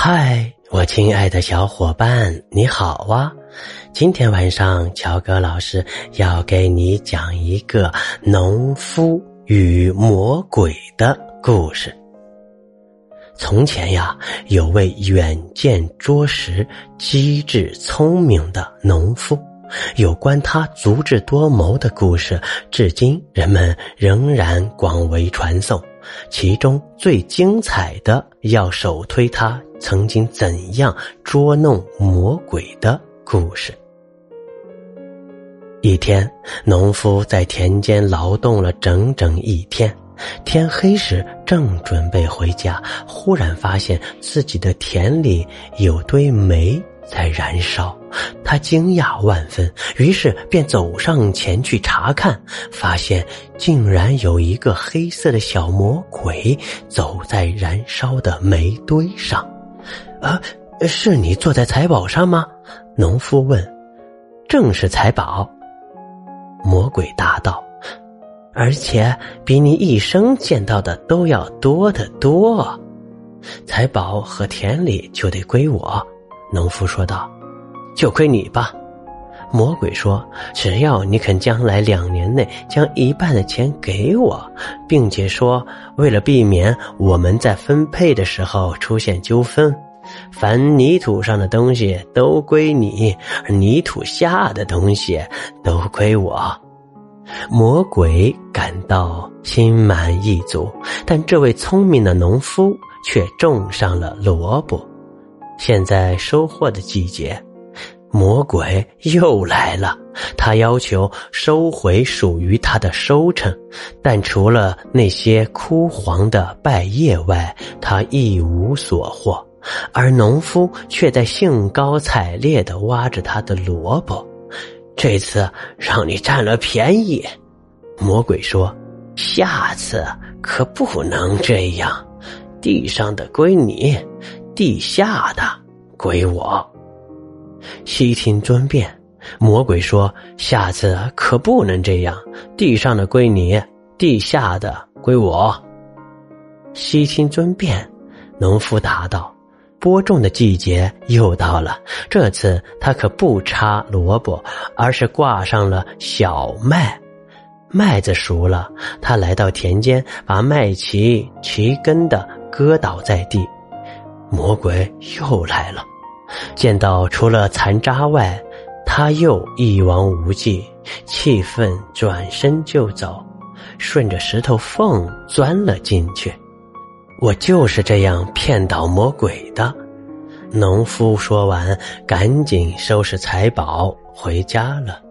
嗨，我亲爱的小伙伴，你好啊！今天晚上，乔哥老师要给你讲一个农夫与魔鬼的故事。从前呀，有位远见卓识、机智聪明的农夫。有关他足智多谋的故事，至今人们仍然广为传颂。其中最精彩的，要首推他曾经怎样捉弄魔鬼的故事。一天，农夫在田间劳动了整整一天，天黑时正准备回家，忽然发现自己的田里有堆煤在燃烧。他惊讶万分，于是便走上前去查看，发现竟然有一个黑色的小魔鬼走在燃烧的煤堆上。啊，是你坐在财宝上吗？农夫问。正是财宝。魔鬼答道，而且比你一生见到的都要多得多。财宝和田里就得归我。农夫说道。就归你吧，魔鬼说：“只要你肯将来两年内将一半的钱给我，并且说为了避免我们在分配的时候出现纠纷，凡泥土上的东西都归你，泥土下的东西都归我。”魔鬼感到心满意足，但这位聪明的农夫却种上了萝卜。现在收获的季节。魔鬼又来了，他要求收回属于他的收成，但除了那些枯黄的败叶外，他一无所获。而农夫却在兴高采烈的挖着他的萝卜。这次让你占了便宜，魔鬼说：“下次可不能这样，地上的归你，地下的归我。”悉听尊便，魔鬼说：“下次可不能这样，地上的归你，地下的归我。”悉听尊便，农夫答道：“播种的季节又到了，这次他可不插萝卜，而是挂上了小麦。麦子熟了，他来到田间，把麦畦齐根的割倒在地。魔鬼又来了。”见到除了残渣外，他又一望无际，气愤转身就走，顺着石头缝钻了进去。我就是这样骗倒魔鬼的。农夫说完，赶紧收拾财宝回家了。